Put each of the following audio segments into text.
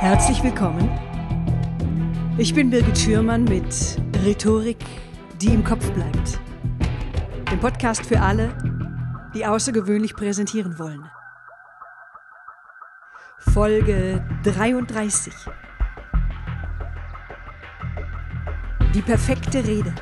Herzlich willkommen. Ich bin Birgit Schürmann mit Rhetorik, die im Kopf bleibt. Dem Podcast für alle, die außergewöhnlich präsentieren wollen. Folge 33. Die perfekte Rede.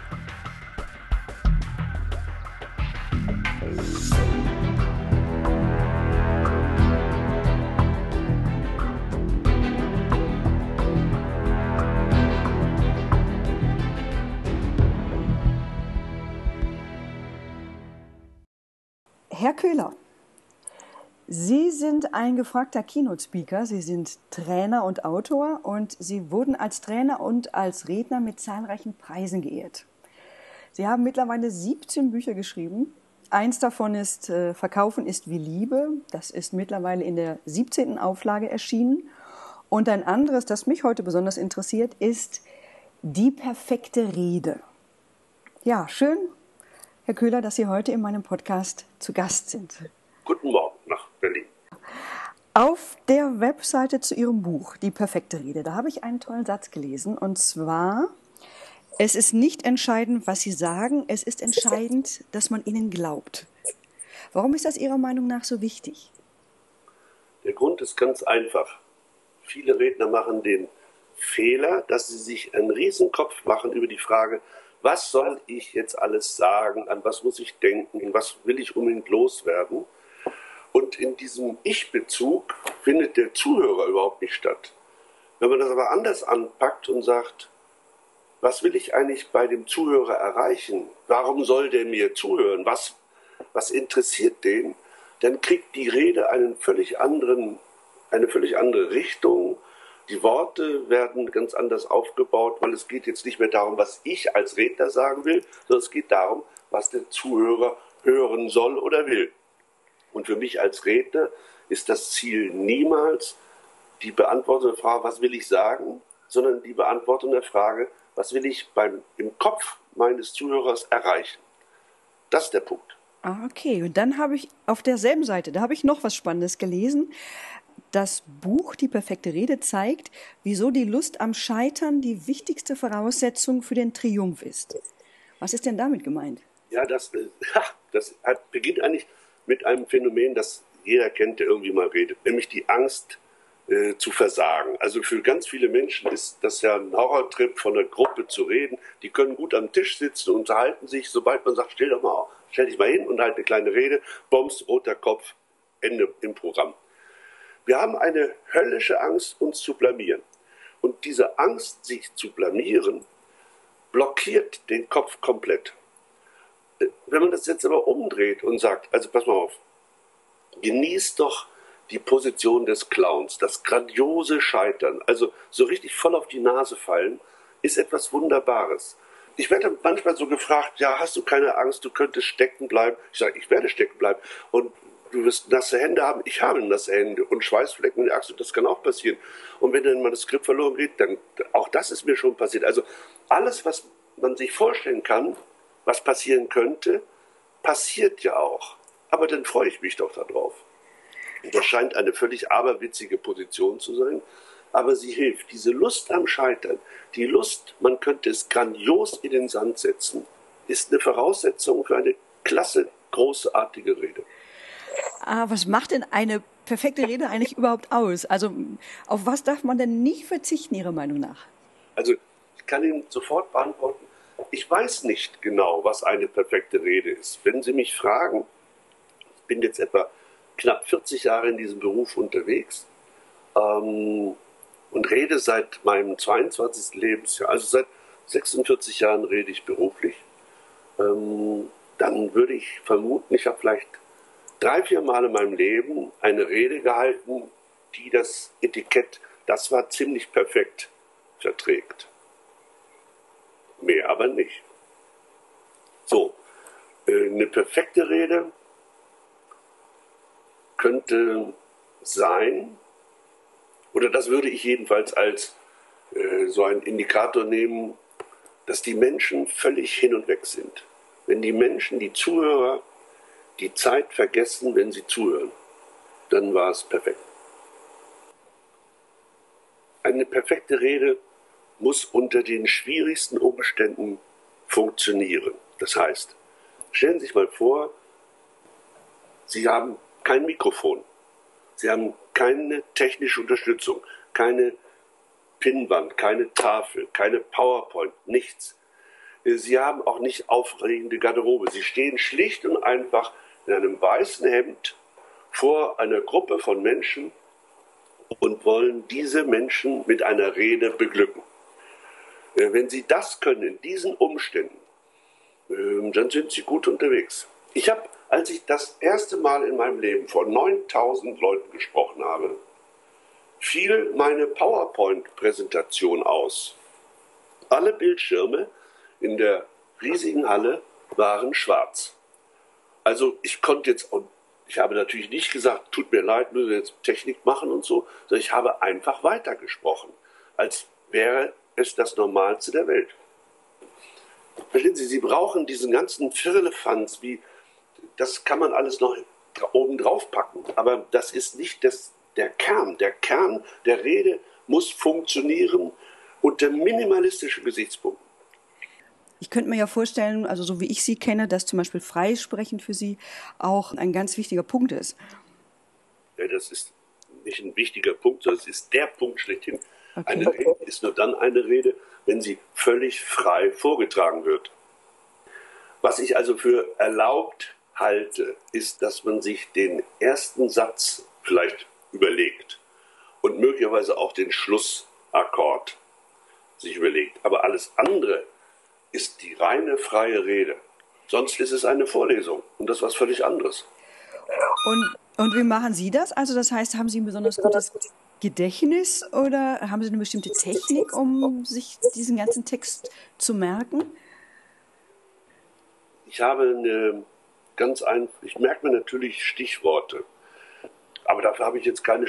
Sie sind ein gefragter Keynote-Speaker, Sie sind Trainer und Autor und Sie wurden als Trainer und als Redner mit zahlreichen Preisen geehrt. Sie haben mittlerweile 17 Bücher geschrieben. Eins davon ist äh, Verkaufen ist wie Liebe. Das ist mittlerweile in der 17. Auflage erschienen. Und ein anderes, das mich heute besonders interessiert, ist Die perfekte Rede. Ja, schön, Herr Köhler, dass Sie heute in meinem Podcast zu Gast sind. Guten Morgen. Auf der Webseite zu Ihrem Buch Die perfekte Rede, da habe ich einen tollen Satz gelesen und zwar, es ist nicht entscheidend, was Sie sagen, es ist entscheidend, dass man Ihnen glaubt. Warum ist das Ihrer Meinung nach so wichtig? Der Grund ist ganz einfach. Viele Redner machen den Fehler, dass sie sich einen Riesenkopf machen über die Frage, was soll ich jetzt alles sagen, an was muss ich denken, was will ich unbedingt loswerden. Und in diesem Ich-Bezug findet der Zuhörer überhaupt nicht statt. Wenn man das aber anders anpackt und sagt, was will ich eigentlich bei dem Zuhörer erreichen? Warum soll der mir zuhören? Was, was interessiert den? Dann kriegt die Rede einen völlig anderen, eine völlig andere Richtung die Worte werden ganz anders aufgebaut, weil es geht jetzt nicht mehr darum, was ich als Redner sagen will, sondern es geht darum, was der Zuhörer hören soll oder will. Und für mich als Redner ist das Ziel niemals die Beantwortung der Frage, was will ich sagen, sondern die Beantwortung der Frage, was will ich beim, im Kopf meines Zuhörers erreichen. Das ist der Punkt. Ah, okay. Und dann habe ich auf derselben Seite, da habe ich noch was Spannendes gelesen das Buch Die perfekte Rede zeigt, wieso die Lust am Scheitern die wichtigste Voraussetzung für den Triumph ist. Was ist denn damit gemeint? Ja, das, das hat, beginnt eigentlich mit einem Phänomen, das jeder kennt, der irgendwie mal redet, nämlich die Angst äh, zu versagen. Also für ganz viele Menschen ist das ja ein Horrortrip, von einer Gruppe zu reden. Die können gut am Tisch sitzen und unterhalten sich. Sobald man sagt, stell doch mal, stell dich mal hin und halt eine kleine Rede, Bombs, roter Kopf, Ende im Programm. Wir haben eine höllische Angst, uns zu blamieren. Und diese Angst, sich zu blamieren, blockiert den Kopf komplett. Wenn man das jetzt aber umdreht und sagt, also pass mal auf, genießt doch die Position des Clowns, das grandiose Scheitern, also so richtig voll auf die Nase fallen, ist etwas Wunderbares. Ich werde manchmal so gefragt, ja, hast du keine Angst, du könntest stecken bleiben? Ich sage, ich werde stecken bleiben. Und du wirst nasse Hände haben. Ich habe nasse Hände und Schweißflecken in der Achse. Das kann auch passieren. Und wenn dann mal das Skript verloren geht, dann auch das ist mir schon passiert. Also alles, was man sich vorstellen kann, was passieren könnte, passiert ja auch. Aber dann freue ich mich doch darauf. Das scheint eine völlig aberwitzige Position zu sein, aber sie hilft. Diese Lust am Scheitern, die Lust, man könnte es grandios in den Sand setzen, ist eine Voraussetzung für eine klasse, großartige Rede. Ah, was macht denn eine perfekte Rede eigentlich überhaupt aus? Also auf was darf man denn nicht verzichten, Ihrer Meinung nach? Also ich kann Ihnen sofort beantworten, ich weiß nicht genau, was eine perfekte Rede ist. Wenn Sie mich fragen, ich bin jetzt etwa knapp 40 Jahre in diesem Beruf unterwegs ähm, und rede seit meinem 22. Lebensjahr, also seit 46 Jahren rede ich beruflich, ähm, dann würde ich vermuten, ich habe vielleicht drei, vier Mal in meinem Leben eine Rede gehalten, die das Etikett, das war ziemlich perfekt, verträgt. Mehr aber nicht. So, äh, eine perfekte Rede könnte sein, oder das würde ich jedenfalls als äh, so einen Indikator nehmen, dass die Menschen völlig hin und weg sind. Wenn die Menschen, die Zuhörer, die Zeit vergessen, wenn sie zuhören, dann war es perfekt. eine perfekte Rede muss unter den schwierigsten Umständen funktionieren. Das heißt, stellen Sie sich mal vor, Sie haben kein Mikrofon, Sie haben keine technische Unterstützung, keine Pinnwand, keine Tafel, keine PowerPoint, nichts. Sie haben auch nicht aufregende Garderobe. Sie stehen schlicht und einfach in einem weißen Hemd vor einer Gruppe von Menschen und wollen diese Menschen mit einer Rede beglücken. Äh, wenn Sie das können in diesen Umständen, ähm, dann sind Sie gut unterwegs. Ich habe, als ich das erste Mal in meinem Leben vor 9000 Leuten gesprochen habe, fiel meine PowerPoint-Präsentation aus. Alle Bildschirme in der riesigen Halle waren schwarz. Also ich konnte jetzt, ich habe natürlich nicht gesagt, tut mir leid, müssen wir jetzt Technik machen und so, sondern ich habe einfach weitergesprochen, als wäre es das Normalste der Welt. Verstehen Sie, Sie brauchen diesen ganzen Firlefanz, wie, das kann man alles noch oben drauf packen, aber das ist nicht das, der Kern. Der Kern der Rede muss funktionieren unter minimalistischen Gesichtspunkten. Ich könnte mir ja vorstellen, also so wie ich Sie kenne, dass zum Beispiel Freisprechen für Sie auch ein ganz wichtiger Punkt ist. Ja, das ist nicht ein wichtiger Punkt, sondern es ist der Punkt schlechthin. Okay. Eine Rede ist nur dann eine Rede, wenn sie völlig frei vorgetragen wird. Was ich also für erlaubt halte, ist, dass man sich den ersten Satz vielleicht überlegt und möglicherweise auch den Schlussakkord sich überlegt. Aber alles andere ist die reine freie Rede. Sonst ist es eine Vorlesung und das ist was völlig anderes. Und, und wie machen Sie das? Also das heißt, haben Sie ein besonders gutes Gedächtnis oder haben Sie eine bestimmte Technik, um sich diesen ganzen Text zu merken? Ich habe eine ganz einfach, ich merke mir natürlich Stichworte, aber dafür habe ich jetzt keine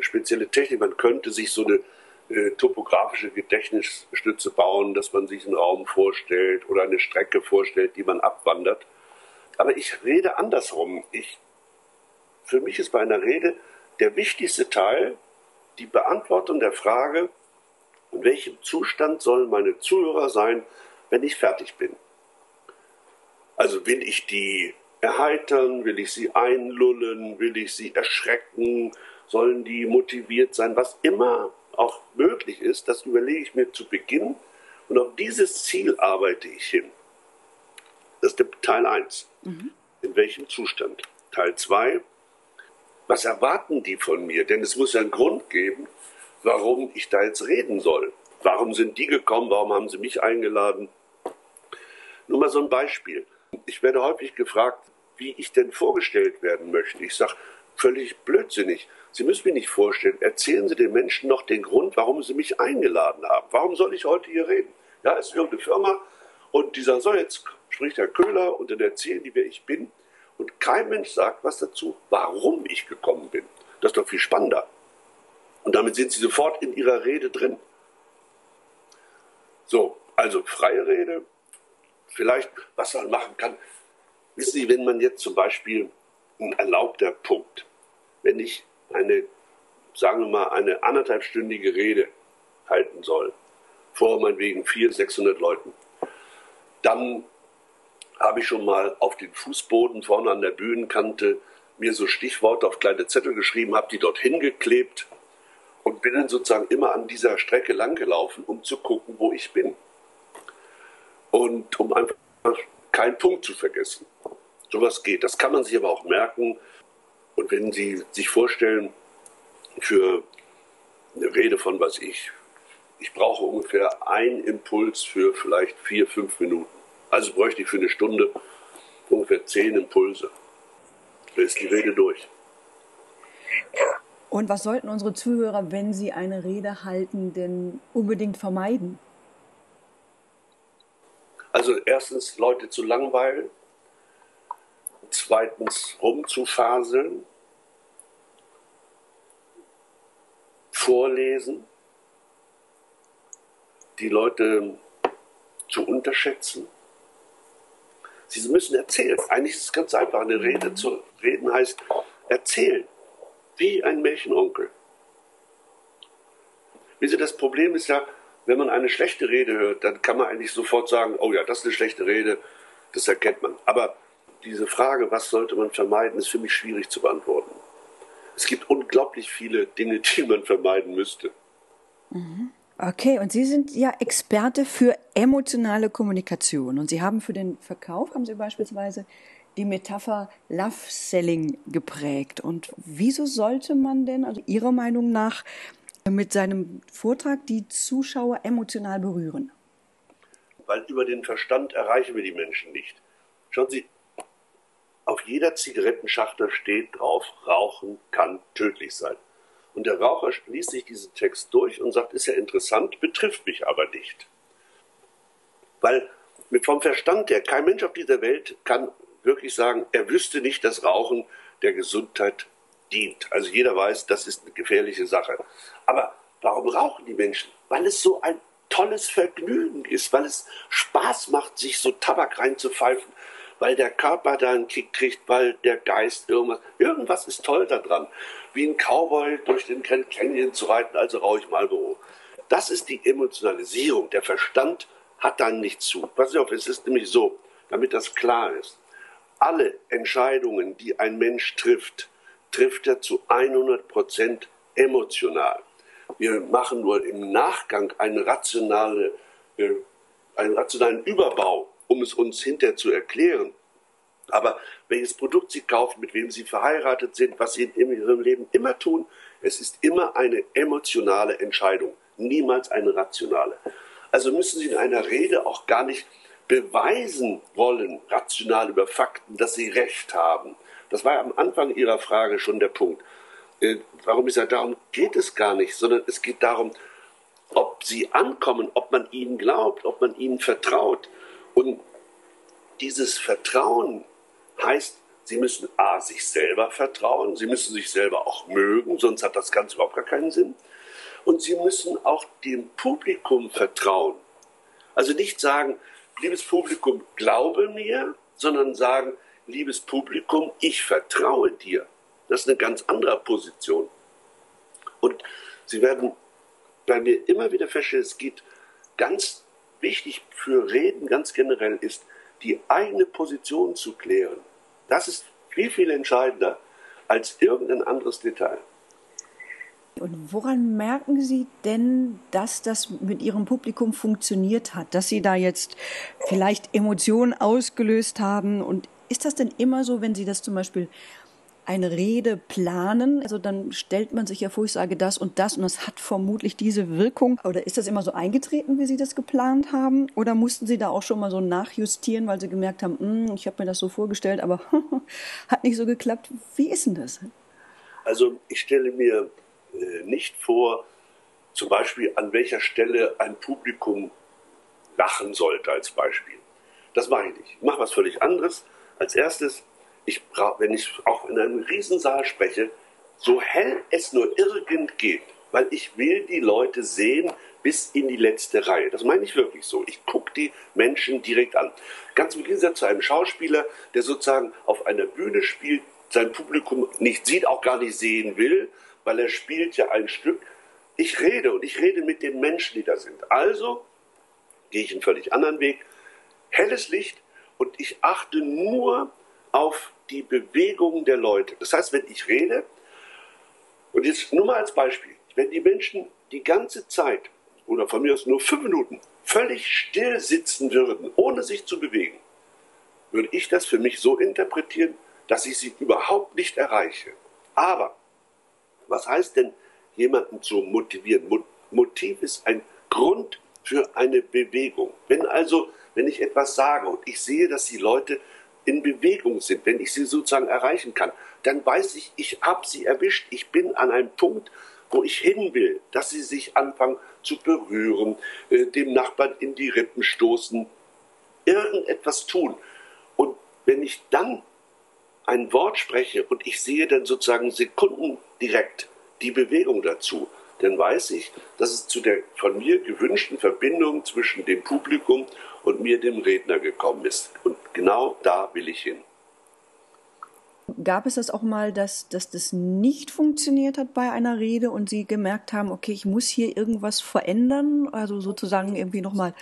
spezielle Technik. Man könnte sich so eine äh, topografische Gedächtnisstütze bauen, dass man sich einen Raum vorstellt oder eine Strecke vorstellt, die man abwandert. Aber ich rede andersrum. Ich, für mich ist bei einer Rede der wichtigste Teil die Beantwortung der Frage, in welchem Zustand sollen meine Zuhörer sein, wenn ich fertig bin. Also will ich die erheitern, will ich sie einlullen, will ich sie erschrecken, sollen die motiviert sein, was immer auch möglich ist, das überlege ich mir zu Beginn und auf dieses Ziel arbeite ich hin. Das ist der Teil 1. Mhm. In welchem Zustand? Teil 2. Was erwarten die von mir? Denn es muss ja einen Grund geben, warum ich da jetzt reden soll. Warum sind die gekommen? Warum haben sie mich eingeladen? Nur mal so ein Beispiel. Ich werde häufig gefragt, wie ich denn vorgestellt werden möchte. Ich sage, völlig blödsinnig. Sie müssen mir nicht vorstellen, erzählen Sie den Menschen noch den Grund, warum Sie mich eingeladen haben. Warum soll ich heute hier reden? Ja, es ist irgendeine Firma und die sagen, so, jetzt spricht Herr Köhler und dann erzählen die, wer ich bin. Und kein Mensch sagt was dazu, warum ich gekommen bin. Das ist doch viel spannender. Und damit sind Sie sofort in Ihrer Rede drin. So, also freie Rede. Vielleicht, was man machen kann. Wissen Sie, wenn man jetzt zum Beispiel ein erlaubter Punkt, wenn ich eine, sagen wir mal, eine anderthalbstündige Rede halten soll, vor meinetwegen 400, 600 Leuten, dann habe ich schon mal auf den Fußboden vorne an der Bühnenkante mir so Stichworte auf kleine Zettel geschrieben, habe die dort hingeklebt und bin dann sozusagen immer an dieser Strecke langgelaufen, um zu gucken, wo ich bin. Und um einfach keinen Punkt zu vergessen. Sowas geht. Das kann man sich aber auch merken. Und wenn Sie sich vorstellen, für eine Rede von was ich, ich brauche ungefähr einen Impuls für vielleicht vier, fünf Minuten. Also bräuchte ich für eine Stunde ungefähr zehn Impulse. Da ist die Rede durch. Und was sollten unsere Zuhörer, wenn sie eine Rede halten, denn unbedingt vermeiden? Also erstens Leute zu langweilen, zweitens rumzufaseln, vorlesen, die Leute zu unterschätzen. Sie müssen erzählen. Eigentlich ist es ganz einfach. Eine Rede zu reden heißt erzählen. Wie ein Märchenonkel. Sie, das Problem ist ja, wenn man eine schlechte Rede hört, dann kann man eigentlich sofort sagen, oh ja, das ist eine schlechte Rede, das erkennt man. Aber diese Frage, was sollte man vermeiden, ist für mich schwierig zu beantworten. Es gibt unglaublich viele Dinge, die man vermeiden müsste. Mhm. Okay, und Sie sind ja Experte für emotionale Kommunikation und Sie haben für den Verkauf, haben Sie beispielsweise die Metapher Love Selling geprägt. Und wieso sollte man denn, also Ihrer Meinung nach, mit seinem Vortrag die Zuschauer emotional berühren? Weil über den Verstand erreichen wir die Menschen nicht. Schauen Sie, auf jeder Zigarettenschachtel steht drauf, Rauchen kann tödlich sein. Und der Raucher liest sich diesen Text durch und sagt, ist ja interessant, betrifft mich aber nicht. Weil mit vom Verstand her, kein Mensch auf dieser Welt kann wirklich sagen, er wüsste nicht, dass Rauchen der Gesundheit dient. Also jeder weiß, das ist eine gefährliche Sache. Aber warum rauchen die Menschen? Weil es so ein tolles Vergnügen ist, weil es Spaß macht, sich so Tabak reinzupfeifen, weil der Körper da einen Kick kriegt, weil der Geist irgendwas, irgendwas ist toll daran. Wie ein Cowboy durch den Grand Canyon zu reiten, also rauche ich Marlboro. Das ist die Emotionalisierung. Der Verstand hat dann nichts zu. Pass auf, es ist nämlich so, damit das klar ist. Alle Entscheidungen, die ein Mensch trifft, trifft er zu 100 Prozent emotional. Wir machen nur im Nachgang eine rationale, äh, einen rationalen Überbau um es uns hinterher zu erklären. Aber welches Produkt Sie kaufen, mit wem Sie verheiratet sind, was Sie in Ihrem Leben immer tun, es ist immer eine emotionale Entscheidung, niemals eine rationale. Also müssen Sie in einer Rede auch gar nicht beweisen wollen, rational über Fakten, dass Sie recht haben. Das war am Anfang Ihrer Frage schon der Punkt. Äh, warum ich sage, darum geht es gar nicht, sondern es geht darum, ob Sie ankommen, ob man Ihnen glaubt, ob man Ihnen vertraut. Und dieses Vertrauen heißt, Sie müssen A, sich selber vertrauen, Sie müssen sich selber auch mögen, sonst hat das Ganze überhaupt gar keinen Sinn. Und Sie müssen auch dem Publikum vertrauen. Also nicht sagen, liebes Publikum, glaube mir, sondern sagen, liebes Publikum, ich vertraue dir. Das ist eine ganz andere Position. Und Sie werden bei mir immer wieder feststellen, es geht ganz wichtig für Reden ganz generell ist, die eigene Position zu klären. Das ist viel, viel entscheidender als irgendein anderes Detail. Und woran merken Sie denn, dass das mit Ihrem Publikum funktioniert hat, dass Sie da jetzt vielleicht Emotionen ausgelöst haben? Und ist das denn immer so, wenn Sie das zum Beispiel eine Rede planen? Also dann stellt man sich ja vor, ich sage das und das und das hat vermutlich diese Wirkung. Oder ist das immer so eingetreten, wie Sie das geplant haben? Oder mussten Sie da auch schon mal so nachjustieren, weil Sie gemerkt haben, hm, ich habe mir das so vorgestellt, aber hat nicht so geklappt? Wie ist denn das? Also ich stelle mir äh, nicht vor, zum Beispiel an welcher Stelle ein Publikum lachen sollte als Beispiel. Das mache ich nicht. Ich mache was völlig anderes. Als erstes ich wenn ich auch in einem Riesensaal spreche, so hell es nur irgend geht, weil ich will die Leute sehen bis in die letzte Reihe. Das meine ich wirklich so. Ich gucke die Menschen direkt an. Ganz im Gegensatz zu einem Schauspieler, der sozusagen auf einer Bühne spielt, sein Publikum nicht sieht, auch gar nicht sehen will, weil er spielt ja ein Stück. Ich rede und ich rede mit den Menschen, die da sind. Also gehe ich einen völlig anderen Weg. Helles Licht und ich achte nur auf die Bewegung der Leute. Das heißt, wenn ich rede, und jetzt nur mal als Beispiel, wenn die Menschen die ganze Zeit oder von mir aus nur fünf Minuten völlig still sitzen würden, ohne sich zu bewegen, würde ich das für mich so interpretieren, dass ich sie überhaupt nicht erreiche. Aber was heißt denn, jemanden zu motivieren? Motiv ist ein Grund für eine Bewegung. Wenn also, wenn ich etwas sage und ich sehe, dass die Leute in Bewegung sind, wenn ich sie sozusagen erreichen kann, dann weiß ich, ich habe sie erwischt. Ich bin an einem Punkt, wo ich hin will, dass sie sich anfangen zu berühren, äh, dem Nachbarn in die Rippen stoßen, irgendetwas tun. Und wenn ich dann ein Wort spreche und ich sehe dann sozusagen Sekunden direkt die Bewegung dazu, dann weiß ich, dass es zu der von mir gewünschten Verbindung zwischen dem Publikum und mir, dem Redner, gekommen ist. Und genau da will ich hin. Gab es das auch mal, dass, dass das nicht funktioniert hat bei einer Rede und Sie gemerkt haben, okay, ich muss hier irgendwas verändern, also sozusagen irgendwie nochmal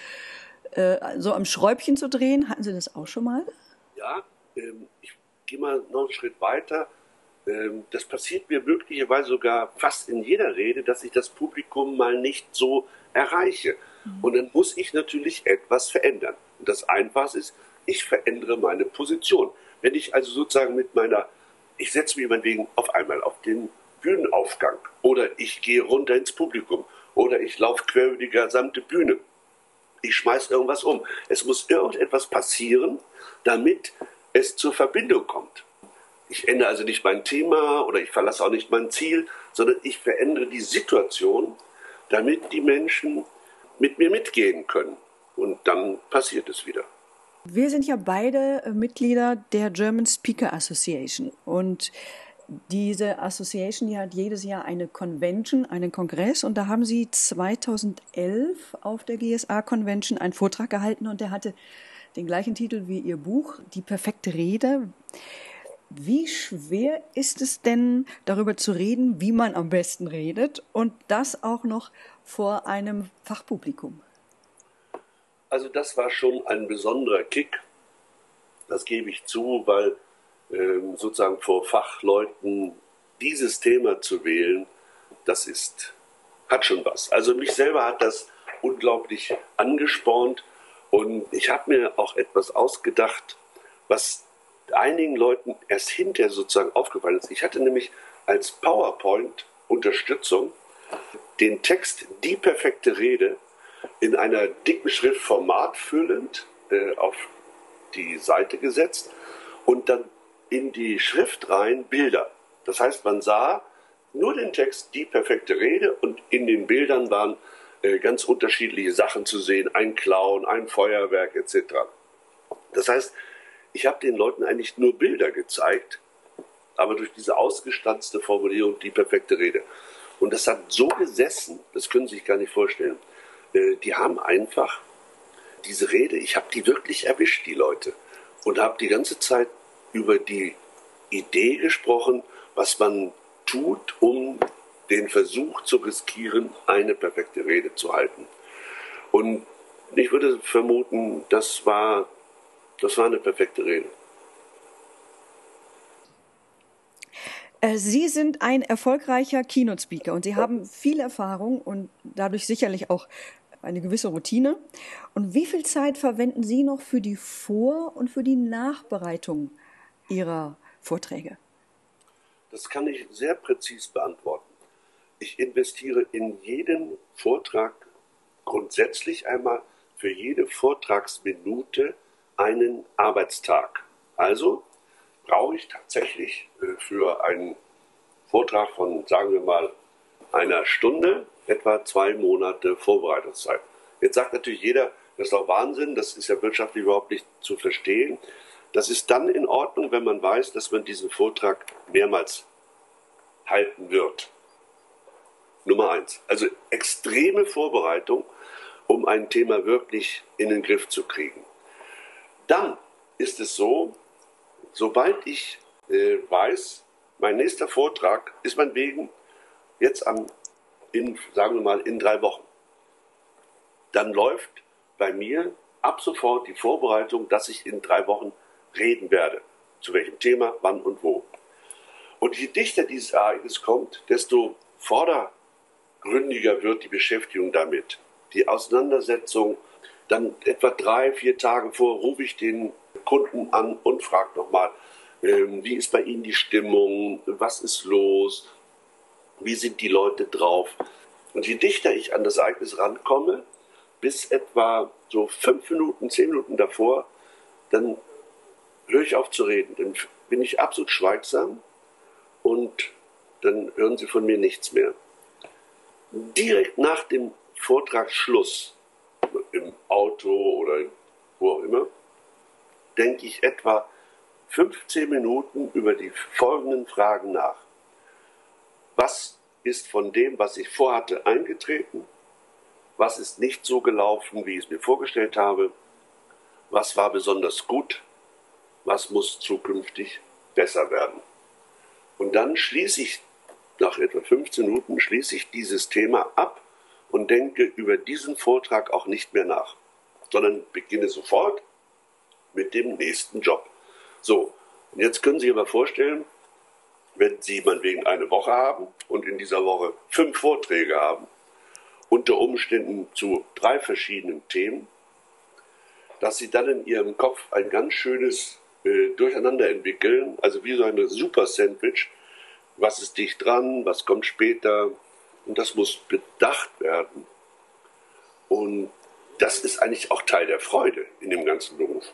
äh, so am Schräubchen zu drehen? Hatten Sie das auch schon mal? Ja, ähm, ich gehe mal noch einen Schritt weiter. Ähm, das passiert mir möglicherweise sogar fast in jeder Rede, dass ich das Publikum mal nicht so erreiche. Und dann muss ich natürlich etwas verändern. Und das Einfachste ist, ich verändere meine Position. Wenn ich also sozusagen mit meiner, ich setze mich meinetwegen auf einmal auf den Bühnenaufgang oder ich gehe runter ins Publikum oder ich laufe quer über die gesamte Bühne. Ich schmeiße irgendwas um. Es muss irgendetwas passieren, damit es zur Verbindung kommt. Ich ändere also nicht mein Thema oder ich verlasse auch nicht mein Ziel, sondern ich verändere die Situation, damit die Menschen mit mir mitgehen können. Und dann passiert es wieder. Wir sind ja beide äh, Mitglieder der German Speaker Association und diese Association, die hat jedes Jahr eine Convention, einen Kongress und da haben sie 2011 auf der GSA Convention einen Vortrag gehalten und der hatte den gleichen Titel wie ihr Buch, Die perfekte Rede. Wie schwer ist es denn, darüber zu reden, wie man am besten redet und das auch noch vor einem Fachpublikum? Also das war schon ein besonderer Kick, das gebe ich zu, weil ähm, sozusagen vor Fachleuten dieses Thema zu wählen, das ist, hat schon was. Also mich selber hat das unglaublich angespornt und ich habe mir auch etwas ausgedacht, was einigen Leuten erst hinterher sozusagen aufgefallen ist. Ich hatte nämlich als PowerPoint-Unterstützung den Text Die perfekte Rede in einer dicken Schrift formatfüllend äh, auf die Seite gesetzt und dann in die Schrift rein Bilder. Das heißt, man sah nur den Text, die perfekte Rede und in den Bildern waren äh, ganz unterschiedliche Sachen zu sehen, ein Clown, ein Feuerwerk etc. Das heißt, ich habe den Leuten eigentlich nur Bilder gezeigt, aber durch diese ausgestanzte Formulierung die perfekte Rede. Und das hat so gesessen, das können Sie sich gar nicht vorstellen. Äh, die haben einfach diese Rede, ich habe die wirklich erwischt, die Leute. Und habe die ganze Zeit über die Idee gesprochen, was man tut, um den Versuch zu riskieren, eine perfekte Rede zu halten. Und ich würde vermuten, das war, das war eine perfekte Rede. Äh, Sie sind ein erfolgreicher Keynote-Speaker und Sie haben viel Erfahrung und dadurch sicherlich auch eine gewisse Routine. Und wie viel Zeit verwenden Sie noch für die Vor- und für die Nachbereitung Ihrer Vorträge? Das kann ich sehr präzis beantworten. Ich investiere in jeden Vortrag grundsätzlich einmal für jede Vortragsminute einen Arbeitstag. Also brauche ich tatsächlich äh, für einen Vortrag von, sagen wir mal, einer Stunde etwa zwei Monate Vorbereitungszeit. Jetzt sagt natürlich jeder, das ist doch Wahnsinn, das ist ja wirtschaftlich überhaupt nicht zu verstehen. Das ist dann in Ordnung, wenn man weiß, dass man diesen Vortrag mehrmals halten wird. Nummer eins. Also extreme Vorbereitung, um ein Thema wirklich in den Griff zu kriegen. Dann ist es so, sobald ich äh, weiß, mein nächster Vortrag ist meinetwegen jetzt am in, sagen wir mal, in drei Wochen. Dann läuft bei mir ab sofort die Vorbereitung, dass ich in drei Wochen reden werde. Zu welchem Thema, wann und wo. Und je dichter dieses Ereignis kommt, desto vordergründiger wird die Beschäftigung damit. Die Auseinandersetzung, dann etwa drei, vier Tage vor rufe ich den Kunden an und frage nochmal, ähm, wie ist bei Ihnen die Stimmung, was ist los, wie sind die Leute drauf. Und je dichter ich an das Ereignis rankomme, bis etwa so fünf Minuten, zehn Minuten davor, dann höre ich auf zu reden. Dann bin ich absolut schweigsam und dann hören Sie von mir nichts mehr. Direkt nach dem Vortragsschluss, Auto oder wo auch immer, denke ich etwa 15 Minuten über die folgenden Fragen nach. Was ist von dem, was ich vorhatte, eingetreten? Was ist nicht so gelaufen, wie ich es mir vorgestellt habe? Was war besonders gut? Was muss zukünftig besser werden? Und dann schließe ich, nach etwa 15 Minuten, schließe ich dieses Thema ab und denke über diesen Vortrag auch nicht mehr nach, sondern beginne sofort mit dem nächsten Job. So, und jetzt können Sie sich aber vorstellen, wenn Sie meinetwegen eine Woche haben und in dieser Woche fünf Vorträge haben, unter Umständen zu drei verschiedenen Themen, dass Sie dann in Ihrem Kopf ein ganz schönes äh, Durcheinander entwickeln, also wie so eine Super-Sandwich. Was ist dicht dran, was kommt später? Und das muss bedacht werden. Und das ist eigentlich auch Teil der Freude in dem ganzen Beruf.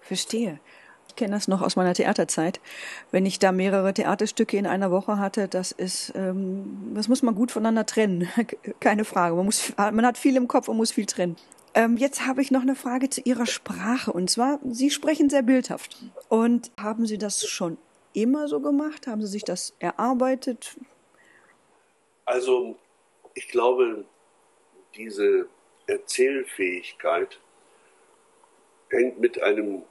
Verstehe. Ich kenne das noch aus meiner Theaterzeit. Wenn ich da mehrere Theaterstücke in einer Woche hatte, das ist, ähm, das muss man gut voneinander trennen. Keine Frage. Man, muss, man hat viel im Kopf und muss viel trennen. Ähm, jetzt habe ich noch eine Frage zu Ihrer Sprache. Und zwar, Sie sprechen sehr bildhaft. Und haben Sie das schon immer so gemacht? Haben Sie sich das erarbeitet? Also, ich glaube, diese Erzählfähigkeit hängt mit einem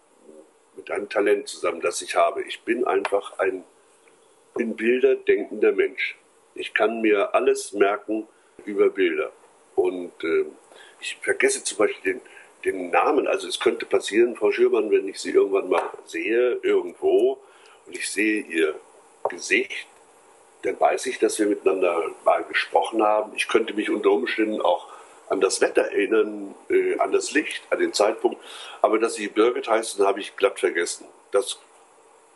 mit einem Talent zusammen, das ich habe. Ich bin einfach ein in Bilder denkender Mensch. Ich kann mir alles merken über Bilder. Und äh, ich vergesse zum Beispiel den, den Namen. Also es könnte passieren, Frau Schürmann, wenn ich Sie irgendwann mal sehe, irgendwo, und ich sehe Ihr Gesicht, dann weiß ich, dass wir miteinander mal gesprochen haben. Ich könnte mich unter Umständen auch an das Wetter erinnern, äh, an das Licht, an den Zeitpunkt. Aber dass sie Birgit heißen, habe ich glatt vergessen. Das,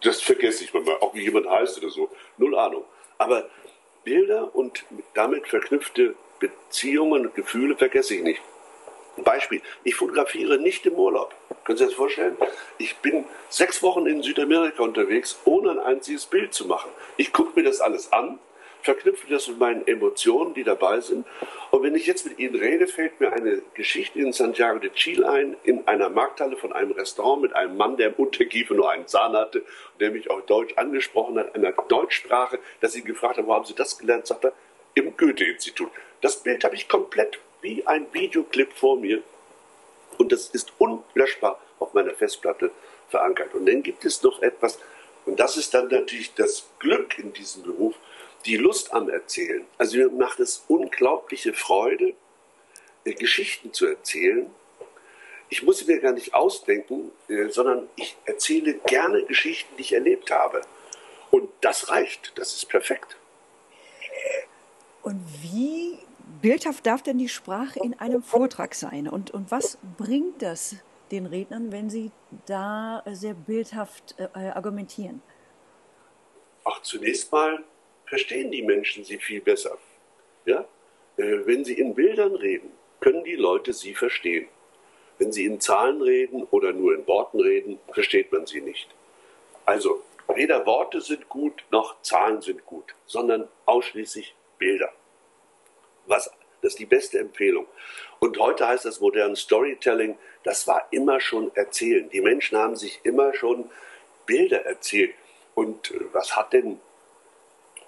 das vergesse ich manchmal, auch wie jemand heißt oder so. Null Ahnung. Aber Bilder und damit verknüpfte Beziehungen und Gefühle vergesse ich nicht. Beispiel, ich fotografiere nicht im Urlaub. Können Sie sich das vorstellen? Ich bin sechs Wochen in Südamerika unterwegs, ohne ein einziges Bild zu machen. Ich gucke mir das alles an, verknüpfe das mit meinen Emotionen, die dabei sind. Und wenn ich jetzt mit Ihnen rede, fällt mir eine Geschichte in Santiago de Chile ein, in einer Markthalle von einem Restaurant mit einem Mann, der im Unterkiefer nur einen Zahn hatte der mich auch Deutsch angesprochen hat, einer Deutschsprache, dass ich gefragt habe, wo haben Sie das gelernt? Sagt er, im Goethe-Institut. Das Bild habe ich komplett wie ein Videoclip vor mir und das ist unlöschbar auf meiner Festplatte verankert. Und dann gibt es noch etwas, und das ist dann natürlich das Glück in diesem Beruf, die Lust am Erzählen. Also mir macht es unglaubliche Freude, äh, Geschichten zu erzählen. Ich muss sie mir gar nicht ausdenken, äh, sondern ich erzähle gerne Geschichten, die ich erlebt habe. Und das reicht, das ist perfekt. Und wie bildhaft darf denn die Sprache in einem Vortrag sein? Und, und was bringt das den Rednern, wenn sie da sehr bildhaft äh, argumentieren? Ach, zunächst mal verstehen die Menschen sie viel besser. Ja? Äh, wenn sie in Bildern reden, können die Leute sie verstehen. Wenn sie in Zahlen reden oder nur in Worten reden, versteht man sie nicht. Also, weder Worte sind gut, noch Zahlen sind gut, sondern ausschließlich Bilder. Was, das ist die beste Empfehlung. Und heute heißt das moderne Storytelling, das war immer schon erzählen. Die Menschen haben sich immer schon Bilder erzählt. Und äh, was hat denn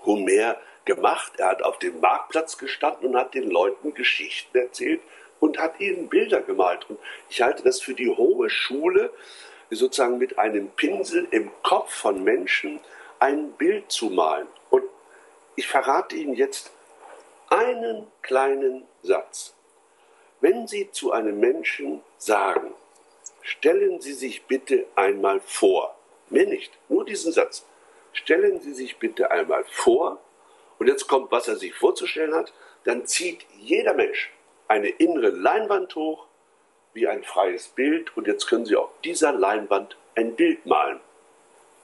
Homer gemacht. Er hat auf dem Marktplatz gestanden und hat den Leuten Geschichten erzählt und hat ihnen Bilder gemalt. Und ich halte das für die hohe Schule, sozusagen mit einem Pinsel im Kopf von Menschen ein Bild zu malen. Und ich verrate Ihnen jetzt einen kleinen Satz. Wenn Sie zu einem Menschen sagen, stellen Sie sich bitte einmal vor, mehr nicht, nur diesen Satz, Stellen Sie sich bitte einmal vor, und jetzt kommt, was er sich vorzustellen hat, dann zieht jeder Mensch eine innere Leinwand hoch, wie ein freies Bild, und jetzt können Sie auf dieser Leinwand ein Bild malen.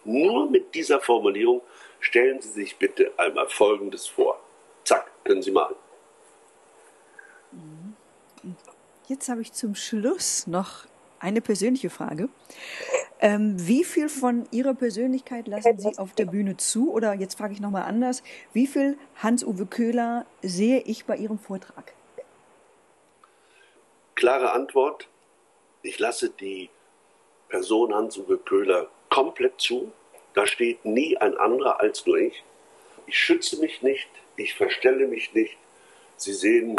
Nur mit dieser Formulierung stellen Sie sich bitte einmal Folgendes vor. Zack, können Sie malen. Jetzt habe ich zum Schluss noch eine persönliche Frage. Ähm, wie viel von Ihrer Persönlichkeit lassen Sie auf der Bühne zu? Oder jetzt frage ich nochmal anders, wie viel Hans-Uwe Köhler sehe ich bei Ihrem Vortrag? Klare Antwort, ich lasse die Person Hans-Uwe Köhler komplett zu. Da steht nie ein anderer als nur ich. Ich schütze mich nicht, ich verstelle mich nicht. Sie sehen,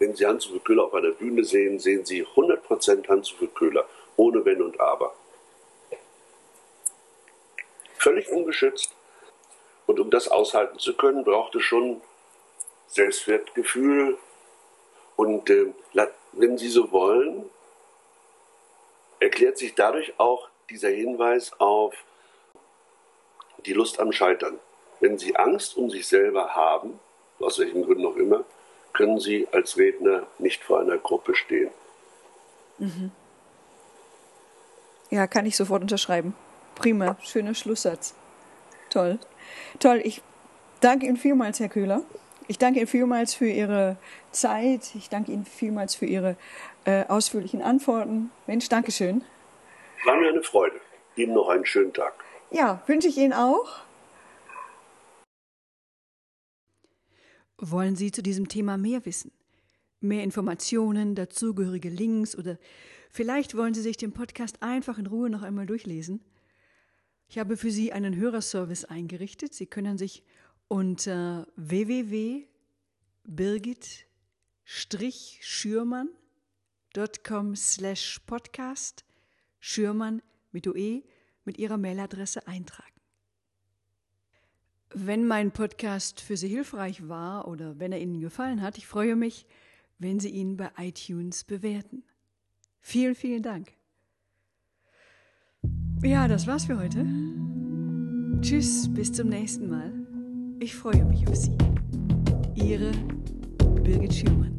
wenn Sie Hans-Uwe Köhler auf einer Bühne sehen, sehen Sie 100% Hans-Uwe Köhler, ohne Wenn und Aber völlig ungeschützt. Und um das aushalten zu können, braucht es schon Selbstwertgefühl. Und äh, wenn Sie so wollen, erklärt sich dadurch auch dieser Hinweis auf die Lust am Scheitern. Wenn Sie Angst um sich selber haben, aus welchen Gründen auch immer, können Sie als Redner nicht vor einer Gruppe stehen. Mhm. Ja, kann ich sofort unterschreiben. Prima, schöner Schlusssatz. Toll. Toll, ich danke Ihnen vielmals, Herr Köhler. Ich danke Ihnen vielmals für Ihre Zeit. Ich danke Ihnen vielmals für Ihre äh, ausführlichen Antworten. Mensch, Dankeschön. War mir eine Freude. Ihnen noch einen schönen Tag. Ja, wünsche ich Ihnen auch. Wollen Sie zu diesem Thema mehr wissen? Mehr Informationen, dazugehörige Links oder vielleicht wollen Sie sich den Podcast einfach in Ruhe noch einmal durchlesen? Ich habe für Sie einen Hörerservice eingerichtet. Sie können sich unter www.birgit-schürmann.com slash podcast Schürmann mit OE mit Ihrer Mailadresse eintragen. Wenn mein Podcast für Sie hilfreich war oder wenn er Ihnen gefallen hat, ich freue mich, wenn Sie ihn bei iTunes bewerten. Vielen, vielen Dank. Ja, das war's für heute. Tschüss, bis zum nächsten Mal. Ich freue mich auf Sie. Ihre Birgit Schürmann.